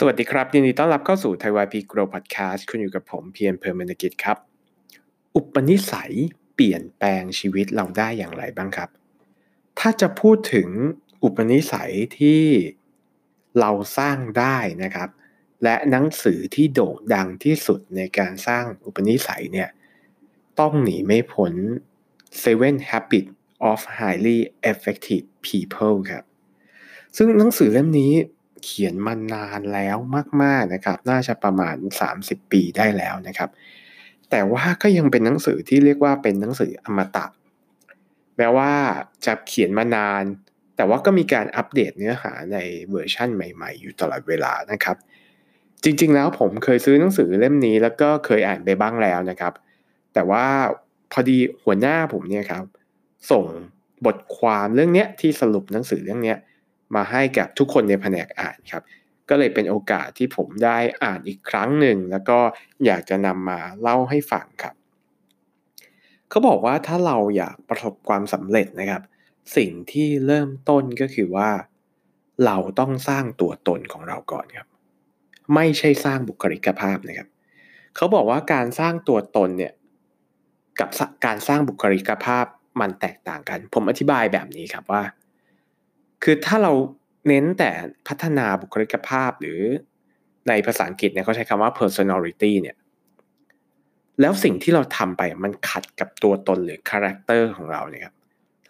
สวัสดีครับยินดีต้อนรับเข้าสู่ Thai YP Grow Podcast คุณอยู่กับผมเพียรเพอร์มนกิจครับ อุปนิสัยเปลี่ยนแปลงชีวิตเราได้อย่างไรบ้างครับ ถ้าจะพูดถึงอุปนิสัยที่เราสร้างได้นะครับ และหนังสือที่โด่งดังที่สุดในการสร้างอุปนิสัยเนี่ยต้องหนีไม่พ้น Seven Habits of Highly Effective People ครับ ซึ่งหนังสือเล่มนี้ เขียนมานานแล้วมากๆนะครับ น่าจะประมาณ 30 ปีได้แล้วนะครับ แต่ว่าก็ยังเป็นหนังสือที่เรียกว่าเป็นหนังสืออมตะแม้ว่าจะเขียนมานาน แต่ว่าก็มีการอัปเดตเนื้อหาในเวอร์ชั่นใหม่ๆ อยู่ตลอดเวลานะครับ จริงๆแล้วผมเคยซื้อหนังสือเล่มนี้แล้วก็เคยอ่านไปบ้างแล้วนะครับ แต่ว่าพอดีหัวหน้าผมเนี่ยครับ ส่งบทความเรื่องเนี้ยที่สรุปหนังสือเรื่องเนี้ย มาให้กับทุกคนในแผนกอ่านครับ ก็เลยเป็นโอกาสที่ผมได้อ่านอีกครั้งหนึ่ง แล้วก็อยากจะนำมาเล่าให้ฟังครับ เขาบอกว่าถ้าเราอยากประสบความสำเร็จนะครับ สิ่งที่เริ่มต้นก็คือว่า เราต้องสร้างตัวตนของเราก่อนครับ ไม่ใช่สร้างบุคลิกภาพนะครับ เขาบอกว่าการสร้างตัวตนเนี่ยกับการสร้างบุคลิกภาพมันแตกต่างกัน ผมอธิบายแบบนี้ครับว่า คือถ้าเราเน้นแต่พัฒนาบุคลิกภาพหรือในภาษาอังกฤษเนี่ยเขาใช้คำว่า personality เนี่ยแล้วสิ่งที่เราทำไปมันขัดกับตัวตนหรือ character ของเราเนี่ยครับ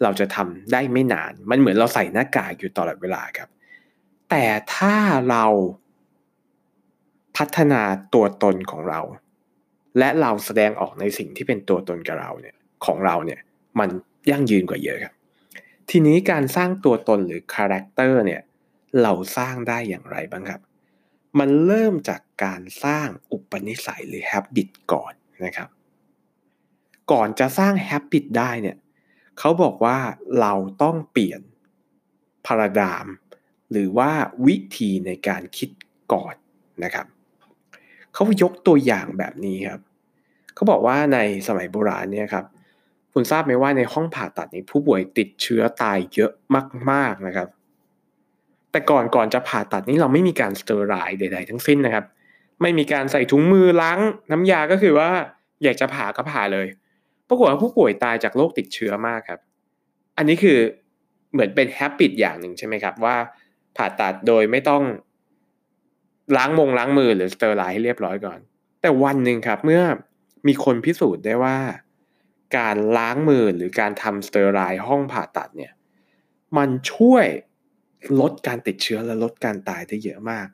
เราจะทำได้ไม่นาน มันเหมือนเราใส่หน้ากากอยู่ตลอดเวลาครับ แต่ถ้าเราพัฒนาตัวตนของเรา และเราแสดงออกในสิ่งที่เป็นตัวตนกับเราเนี่ยของเราเนี่ยมันยั่งยืนกว่าเยอะครับ ทีนี้การสร้างตัวตนหรือคาแรคเตอร์เนี่ยเราสร้างได้อย่างไรบ้างครับ มันเริ่มจากการสร้างอุปนิสัยหรือ habit ก่อนนะครับ ก่อนจะสร้าง habit ได้เนี่ยเขาบอกว่าเราต้องเปลี่ยนพาราดามหรือว่าวิธีในการคิดก่อนนะครับเขายกตัวอย่างแบบนี้ครับเขาบอกว่าในสมัยโบราณเนี่ยครับ คุณทราบไหมว่าในห้องผ่าตัดนี้ผู้ป่วยติดเชื้อตายเยอะมาก ๆนะครับ แต่ก่อนก่อนจะผ่าตัดนี้เราไม่มีการสเตอร์ไรด์ใด ๆ ทั้งสิ้นนะครับ ไม่มีการใส่ถุงมือล้างน้ำยาก็คือว่าอยากจะผ่าก็ผ่าเลย ปรากฏว่าผู้ป่วยตายจากโรคติดเชื้อมากครับ อันนี้คือเหมือนเป็น habit อย่างหนึ่งใช่ไหมครับว่าผ่าตัดโดยไม่ต้องล้างมงล้างมือหรือ sterile ให้เรียบร้อยก่อน แต่วันหนึ่งครับ เมื่อมีคนพิสูจน์ได้ว่า การล้างมือหรือการทำ sterile ห้องผ่าตัดเนี่ยมันช่วยลดการติดเชื้อและลดการตายได้เยอะมาก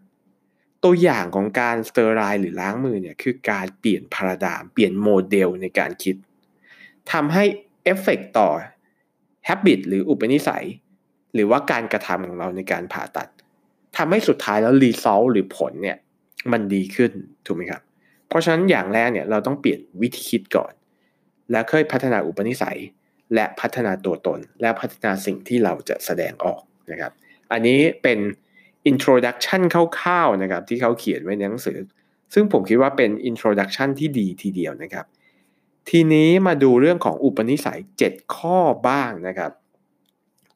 ตัวอย่างของการ sterile หรือล้างมือเนี่ยคือการเปลี่ยน paradigm เปลี่ยนโมเดลในการคิดทำให้เอฟเฟกต่อ habit หรืออุปนิสัย หรือว่าการกระทำของเราในการผ่าตัดทำให้สุดท้ายแล้ว result หรือผลเนี่ยมันดีขึ้นถูกไหมครับ เพราะฉะนั้นอย่างแรกเนี่ยเราต้องเปลี่ยนวิธีคิดก่อน แล้วค่อยพัฒนาอุปนิสัย และพัฒนาตัวตน และพัฒนาสิ่งที่เราจะแสดงออกนะครับ อันนี้เป็น introduction คร่าวๆนะครับที่เขาเขียนไว้ในหนังสือ ซึ่งผมคิดว่าเป็น introduction ที่ดีทีเดียวนะครับ ทีนี้มาดูเรื่องของอุปนิสัย 7 ข้อบ้างนะครับ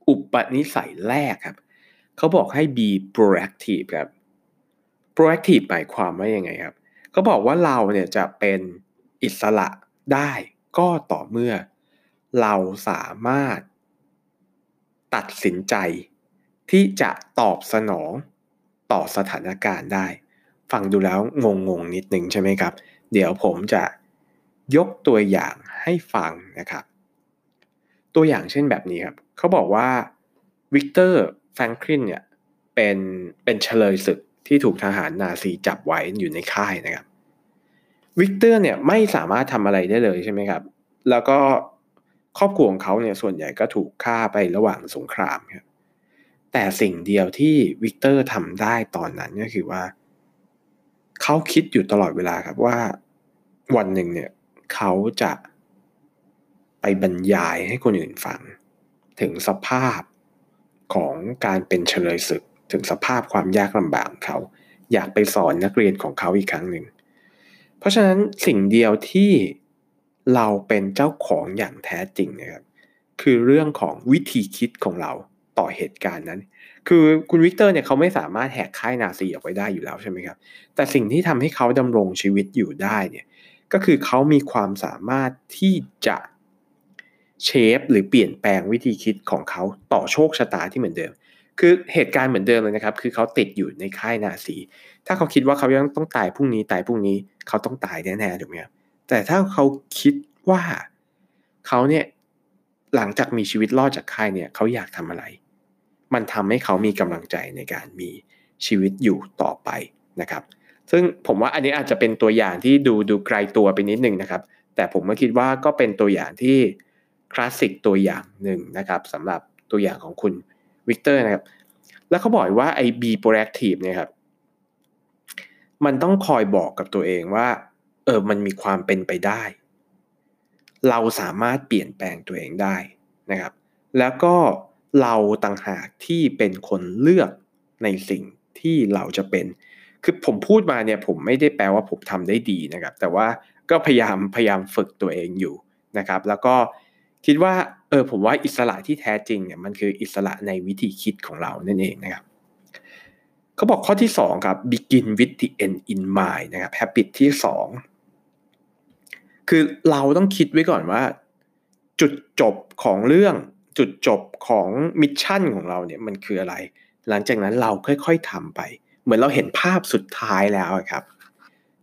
อุปนิสัยแรกครับ เขาบอกให้ be proactive ครับ proactive หมายความว่ายังไงครับ เขาบอกว่าเราเนี่ยจะเป็นอิสระได้ ก็ต่อเมื่อ เราสามารถ ตัดสินใจ ที่จะตอบสนองต่อสถานการณ์ได้ ฟังดูแล้วงงงนิดหนึ่งใช่ไหมครับ เดี๋ยวผมจะยกตัวอย่างให้ฟังนะครับ ตัวอย่างเช่นแบบนี้ครับ เขาบอกว่าวิกเตอร์แฟรงคลินเนี่ยเป็นเป็นเชลยศึกที่ถูกทหารนาซีจับไว้อยู่ในค่ายนะครับ วิกเตอร์เนี่ยไม่สามารถทำอะไรได้เลยใช่ไหมครับ แล้วก็ครอบครัวของเขาเนี่ยส่วนใหญ่ก็ถูกฆ่าไประหว่างสงครามครับแต่สิ่งเดียวที่วิกเตอร์ทำได้ตอนนั้นก็คือว่า เขาคิดอยู่ตลอดเวลาครับว่าวันหนึ่งเนี่ยเขาจะไปบรรยายให้คนอื่นฟัง ถึงสภาพของการเป็นเชลยศึก ถึงสภาพความยากลำบากเขา อยากไปสอนนักเรียนของเขาอีกครั้งหนึ่ง เพราะฉะนั้นสิ่งเดียวที่เราเป็นเจ้าของอย่างแท้จริงนะครับ คือเรื่องของวิธีคิดของเราต่อเหตุการณ์นั้น คือคุณวิกเตอร์เนี่ยเขาไม่สามารถแหกค่ายนาซีออกไปได้อยู่แล้วใช่ไหมครับ แต่สิ่งที่ทำให้เขาดำรงชีวิตอยู่ได้เนี่ย ก็คือเขามีความสามารถที่จะเชฟหรือเปลี่ยนแปลงวิธีคิดของเขาต่อโชคชะตาที่เหมือนเดิม คือเหตุการณ์เหมือนเดิมเลยนะครับ คือเขาติดอยู่ในค่ายนาซี ถ้าเขาคิดว่าเขายังต้องตายพรุ่งนี้ตายพรุ่งนี้ เขาต้องตายแน่ๆถูกไหมครับแต่ถ้าเขาคิดว่าเขาเนี่ยหลังจากมีชีวิตรอดจากค่ายเนี่ยเขาอยากทำอะไร มันทำให้เขามีกำลังใจในการมีชีวิตอยู่ต่อไปนะครับ ซึ่งผมว่าอันนี้อาจจะเป็นตัวอย่างที่ดูดูไกลตัวไปนิดนึงนะครับ แต่ผมก็คิดว่าก็เป็นตัวอย่างที่คลาสสิกตัวอย่างหนึ่งนะครับสำหรับตัวอย่างของคุณวิกเตอร์นะครับ แล้วเขาบอกว่าไอ้ be proactive เนี่ยครับ มันต้องคอยบอกกับตัวเองว่า เออมันมีความเป็นไปได้ เราสามารถเปลี่ยนแปลงตัวเองได้นะครับ แล้วก็เราต่างหากที่เป็นคนเลือกในสิ่งที่เราจะเป็น คือผมพูดมาเนี่ยผมไม่ได้แปลว่าผมทำได้ดีนะครับ แต่ว่าก็พยายามพยายามฝึกตัวเองอยู่นะครับ แล้วก็คิดว่าเออผมว่าอิสระที่แท้จริงเนี่ยมันคืออิสระในวิธีคิดของเรานั่นเองนะครับ เขาบอกข้อที่ 2 ครับ begin with the end in mind นะครับ habit ที่ 2 คือเราต้องคิดไว้ก่อนว่า จุดจบของเรื่อง จุดจบของ mission ของเราเนี่ยมันคืออะไร หลังจากนั้นเราค่อยๆทำไป เหมือนเราเห็นภาพสุดท้ายแล้วครับ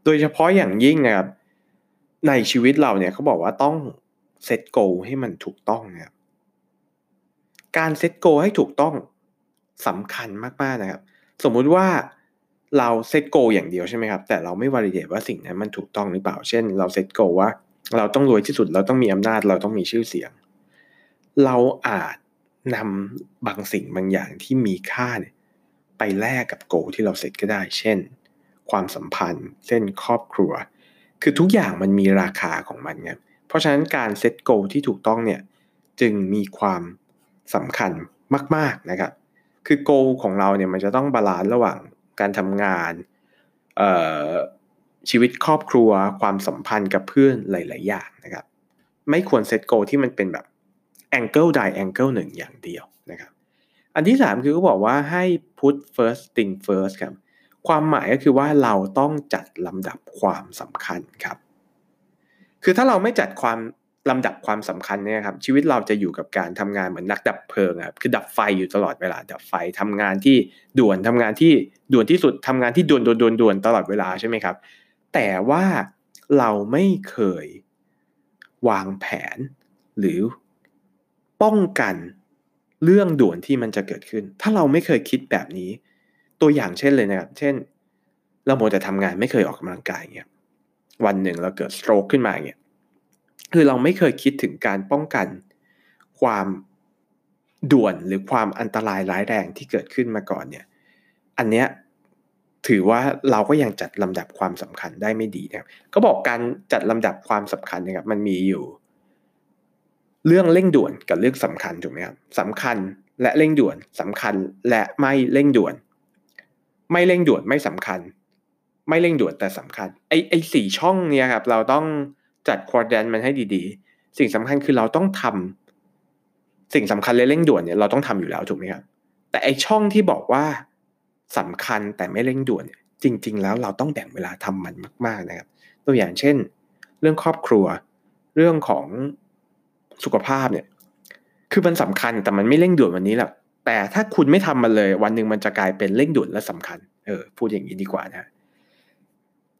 โดยเฉพาะอย่างยิ่งนะครับในชีวิตเราเนี่ยเขาบอกว่าต้อง set goal ให้มันถูกต้องนะครับการเซตโกให้ถูกต้องสำคัญมากๆนะครับ สมมุติว่าเราเซตโกอย่างเดียวใช่ไหมครับ แต่เราไม่วอลิเดตว่าสิ่งนั้นมันถูกต้องหรือเปล่า เช่น เราเซตโกว่า เราต้องรวยที่สุด เราต้องมีอำนาจ เราต้องมีชื่อเสียง เราอาจนำบางสิ่งบางอย่างที่มีค่าเนี่ยไปแลกกับโกที่เราเซตก็ได้ เช่น ความสัมพันธ์ เช่นครอบครัว คือทุกอย่างมันมีราคาของมันครับเพราะฉะนั้นการ set goal ที่ถูกต้องเนี่ยจึงมีความสำคัญมาก ๆนะครับ คือ goal ของเราเนี่ยมันจะต้อง balance ระหว่างการทำงานชีวิตครอบครัวความสัมพันธ์กับเพื่อนหลาย ๆ อย่างนะครับ ไม่ควร set goal ที่มันเป็นแบบ angle ใด angle หนึ่งอย่างเดียวนะครับ อันที่ 3 คือเขาบอกว่าให้ put first thing first ครับ ความหมายก็คือว่าเราต้องจัดลำดับความสำคัญครับ คือถ้าเราไม่จัดความ ลำดับความสำคัญเนี่ยครับชีวิตเราจะอยู่กับการทำงานเหมือนนักดับเพลิงครับคือดับไฟอยู่ตลอดเวลา ดับไฟทำงานที่ด่วนทำงานที่ด่วนที่สุดทำงานที่ด่วนด่วนด่วนด่วนตลอดเวลาใช่ไหมครับ แต่ว่าเราไม่เคยวางแผน หรือป้องกันเรื่องด่วนที่มันจะเกิดขึ้น ถ้าเราไม่เคยคิดแบบนี้ ตัวอย่างเช่นเลยนะครับ เช่น เราโมจะทำงานไม่เคยออกกำลังกายเงี้ยวันหนึ่งเราเกิดสโตรกขึ้นมาเนี่ย คือเราไม่เคยคิดถึงการป้องกัน ความด่วนหรือความอันตรายร้ายแรงที่เกิดขึ้นมาก่อนเนี่ย อันเนี้ยถือว่าเราก็ยังจัดลำดับความสำคัญได้ไม่ดีนะครับก็บอกการจัดลำดับความสำคัญนะครับมันมีอยู่ เรื่องเร่งด่วนกับเรื่องสำคัญถูกไหมครับสำคัญและเร่งด่วนสำคัญและไม่เร่งด่วน ไม่เร่งด่วนไม่สำคัญ ไม่เร่งด่วนแต่สำคัญไอไอสี่ช่องเนี่ยครับเราต้อง จัดควอดแดนมันให้ดีๆ สิ่งสำคัญคือเราต้องทำสิ่งสำคัญและเร่งด่วนเนี่ยเราต้องทำอยู่แล้วถูกไหมครับแต่ไอช่องที่บอกว่าสำคัญแต่ไม่เร่งด่วน จริง ๆ แล้วเราต้องแบ่งเวลาทำมันมาก ๆนะครับ ตัวอย่างเช่น เรื่องครอบครัว เรื่องของสุขภาพเนี่ย คือมันสำคัญแต่มันไม่เร่งด่วนวันนี้แหละแต่ถ้าคุณไม่ทำมันเลย วันหนึ่งมันจะกลายเป็นเร่งด่วนและสำคัญเออพูดอย่างนี้ดีกว่านะ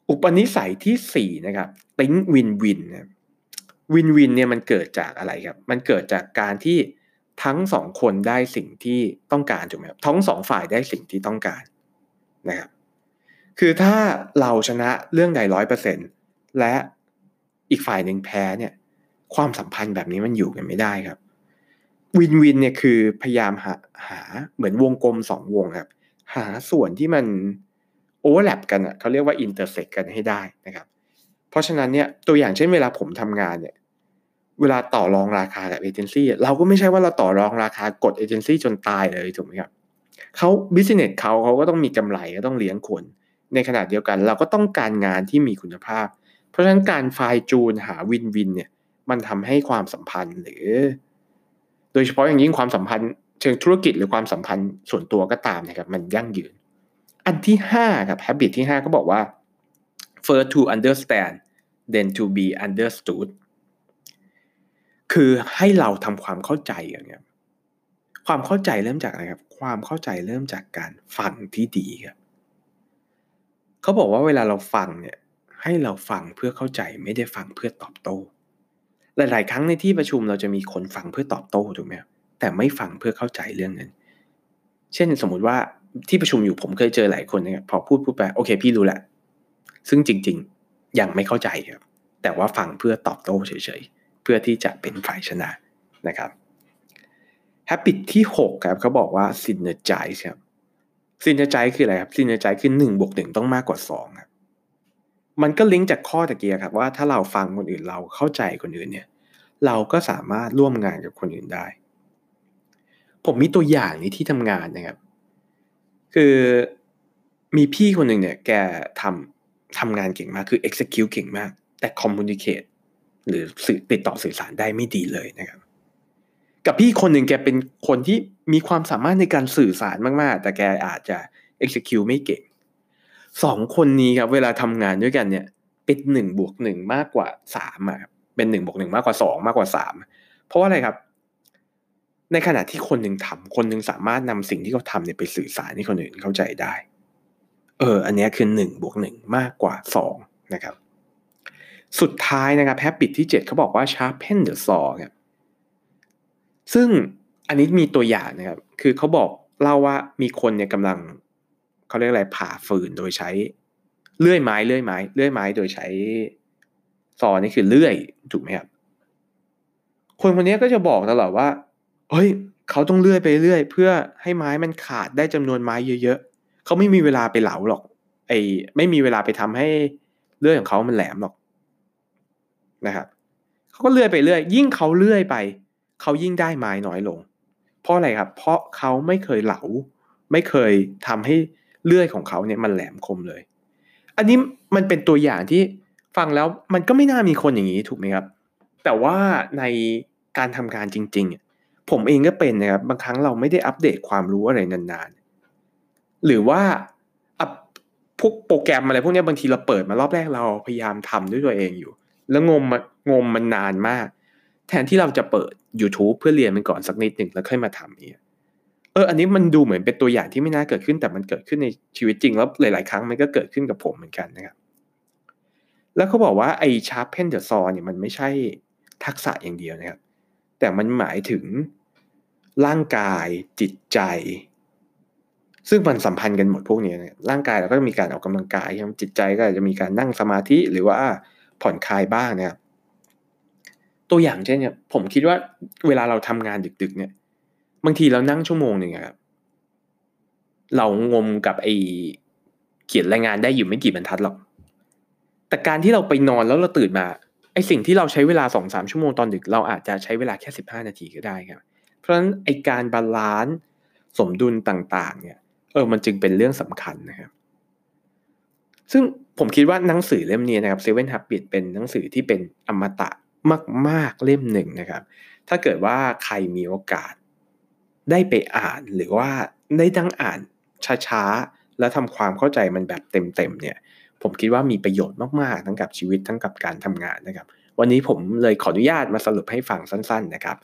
อุปนิสัยที่4นะครับ Think Win-Win นะ win-win เนี่ยมันเกิดจากอะไรครับ มันเกิดจากการที่ทั้งสองคนได้สิ่งที่ต้องการถูกไหมครับทั้งสองฝ่ายได้สิ่งที่ต้องการนะครับคือถ้าเราชนะเรื่องใดร้อยเปอร์เซ็นและอีกฝ่ายหนึ่งแพ้เนี่ย ความสัมพันธ์แบบนี้มันอยู่กันไม่ได้ครับ win-win เนี่ยคือพยายามหาหาเหมือนวงกลมสองวงครับ หาส่วนที่มัน overlap กันอะเขาเรียกว่า intersect กันให้ได้นะครับ เพราะฉะนั้นเนี่ยตัวอย่างเช่นเวลาผมทำงานเนี่ยเวลาต่อรองราคากับเอเจนซี่เราก็ไม่ใช่ว่าเราต่อรองราคากดเอเจนซี่จนตายเลยถูกไหมครับเขา business เขาเขาก็ต้องมีกำไรก็ต้องเลี้ยงคน ในขณะเดียวกัน เราก็ต้องการงานที่มีคุณภาพ เพราะฉะนั้นการไฟจูนหาวินวินเนี่ยมันทำให้ความสัมพันธ์หรือ โดยเฉพาะอย่างยิ่งความสัมพันธ์ เชิงธุรกิจหรือความสัมพันธ์ส่วนตัวก็ตามนะครับมันยั่งยืน อันที่5ครับ habit ที่ 5 ก็บอกว่า first to understand then to be understood คือให้เราทำความเข้าใจกันครับความเข้าใจเริ่มจากอะไรครับ ความเข้าใจเริ่มจากการฟังที่ดีครับเขาบอกว่าเวลาเราฟังเนี่ยให้เราฟังเพื่อเข้าใจไม่ได้ฟังเพื่อตอบโต้ หลาย ๆ ครั้งในที่ประชุมเราจะมีคนฟังเพื่อตอบโต้ถูกไหมแต่ไม่ฟังเพื่อเข้าใจเรื่องนั้น เช่นสมมุติว่า ที่ประชุมอยู่ผมเคยเจอหลายคนนะครับพอพูดพูดไปโอเค พี่รู้แหละ ซึ่งจริง ๆ ยังไม่เข้าใจครับ แต่ว่าฟังเพื่อตอบโต้เฉยๆ เพื่อที่จะเป็นฝ่ายชนะนะครับ habit ที่ 6 ครับเขาบอกว่า synergize ครับ synergize คืออะไรครับ synergize คือ1บวก1ต้องมากกว่า2ครับมันก็ลิงก์จากข้อตะเกียครับว่าถ้าเราฟังคนอื่นเราเข้าใจคนอื่นเนี่ย เราก็สามารถร่วมงานกับคนอื่นได้ ผมมีตัวอย่างในที่ทำงานนะครับ คือมีพี่คนหนึ่งเนี่ยแกทำทำงานเก่งมากคือ execute เก่งมาก แต่ communicate หรือสื่อติดต่อสื่อสารได้ไม่ดีเลยนะครับ กับพี่คนหนึ่งแกเป็นคนที่มีความสามารถในการสื่อสารมาก ๆ แต่แกอาจจะ execute ไม่เก่งสองคนนี้ครับเวลาทำงานด้วยกันเนี่ย เป็นหนึ่งบวกหนึ่งมากกว่าสามอะเป็นหนึ่งบวกหนึ่งมากกว่าสองมากกว่าสามเพราะว่าอะไรครับ ในขณะที่คนหนึ่งทำคนหนึ่งสามารถนำสิ่งที่เขาทำเนี่ยไปสื่อสารให้คนอื่นเข้าใจได้ เออ อันนี้คือหนึ่งบวกหนึ่งมากกว่าสองนะครับ สุดท้ายนะครับแฮปปิตที่7เขาบอกว่า sharpen the saw ครับซึ่งอันนี้มีตัวอย่างนะครับ คือเขาบอกเล่าว่ามีคนเนี่ยกำลังเขาเรียกอะไรผ่าฟืนโดยใช้เลื่อยไม้เลื่อยไม้เลื่อยไม้โดยใช้ซอนี่คือเลื่อยถูกไหมครับคนคนนี้ก็จะบอกตลอดว่า เฮ้ยเขาต้องเลื่อยไปเรื่อยเพื่อให้ไม้มันขาดได้จำนวนไม้เยอะๆเขาไม่มีเวลาไปเหลาหรอก ไอ้ไม่มีเวลาไปทำให้เลื่อยของเขามันแหลมหรอกนะครับเขาก็เลื่อยไปเรื่อย ยิ่งเขาเลื่อยไป เขายิ่งได้ไม้น้อยลง เพราะอะไรครับ เพราะเขาไม่เคยเหลา ไม่เคยทำให้เลื่อยของเขาเนี่ยมันแหลมคมเลย อันนี้มันเป็นตัวอย่างที่ฟังแล้วมันก็ไม่น่ามีคนอย่างนี้ถูกไหมครับ แต่ว่าในการทำงานจริง ๆ ผมเองก็เป็นนะครับบางครั้งเราไม่ได้อัปเดตความรู้อะไรนานๆ หรือว่าพวกโปรแกรมอะไรพวกนี้บางทีเราเปิดมารอบแรกเราพยายามทำด้วยตัวเองอยู่ แล้วงมมันงมมันนานมาก แทนที่เราจะเปิด YouTube เพื่อเรียนมันก่อนสักนิดหนึ่งแล้วค่อยมาทำเนี่ยเอออันนี้มันดูเหมือนเป็นตัวอย่างที่ไม่น่าเกิดขึ้นแต่มันเกิดขึ้นในชีวิตจริงแล้วหลาย ๆ ครั้งมันก็เกิดขึ้นกับผมเหมือนกันนะครับแล้วเขาบอกว่าไอ้ Sharpen the Saw เนี่ยมันไม่ใช่ทักษะอย่างเดียวนะครับ แต่มันหมายถึงร่างกายจิตใจ ซึ่งมันสัมพันธ์กันหมดพวกนี้นะร่างกายเราก็มีการออกกำลังกายจิตใจก็จะมีการนั่งสมาธิหรือว่าผ่อนคลายบ้างนะครับตัวอย่างเช่นเนี่ยผมคิดว่าเวลาเราทำงานดึก ๆ เนี่ย บางทีเรานั่งชั่วโมงหนึ่งครับเรางมกับไอเขียนรายงานได้อยู่ไม่กี่บรรทัดหรอกแต่การที่เราไปนอนแล้วเราตื่นมา ไอ้สิ่งที่เราใช้เวลาสองสามชั่วโมงตอนดึกเราอาจจะใช้เวลาแค่สิบห้านาทีก็ได้ครับ เพราะฉะนั้นไอ้การ balance สมดุลต่างๆ เนี่ยเออมันจึงเป็นเรื่องสำคัญนะครับ ซึ่งผมคิดว่าหนังสือเล่มนี้นะครับ Seven Habits เป็นหนังสือที่เป็นอมตะมาก ๆ เล่มหนึ่งนะครับ ถ้าเกิดว่าใครมีโอกาสได้ไปอ่านหรือว่าได้ตั้งอ่านช้า ๆ แล้วทำความเข้าใจมันแบบเต็ม ๆ เนี่ย ผมคิดว่ามีประโยชน์มากๆ ทั้งกับชีวิตทั้งกับการทำงานนะครับ วันนี้ผมเลยขออนุญาตมาสรุปให้ฟังสั้น ๆนะครับ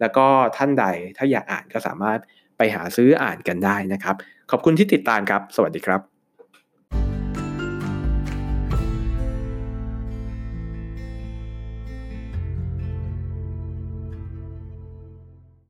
แล้วก็ท่านใดถ้าอยากอ่านก็สามารถไปหาซื้ออ่านกันได้นะครับ ขอบคุณที่ติดตามครับ สวัสดีครับ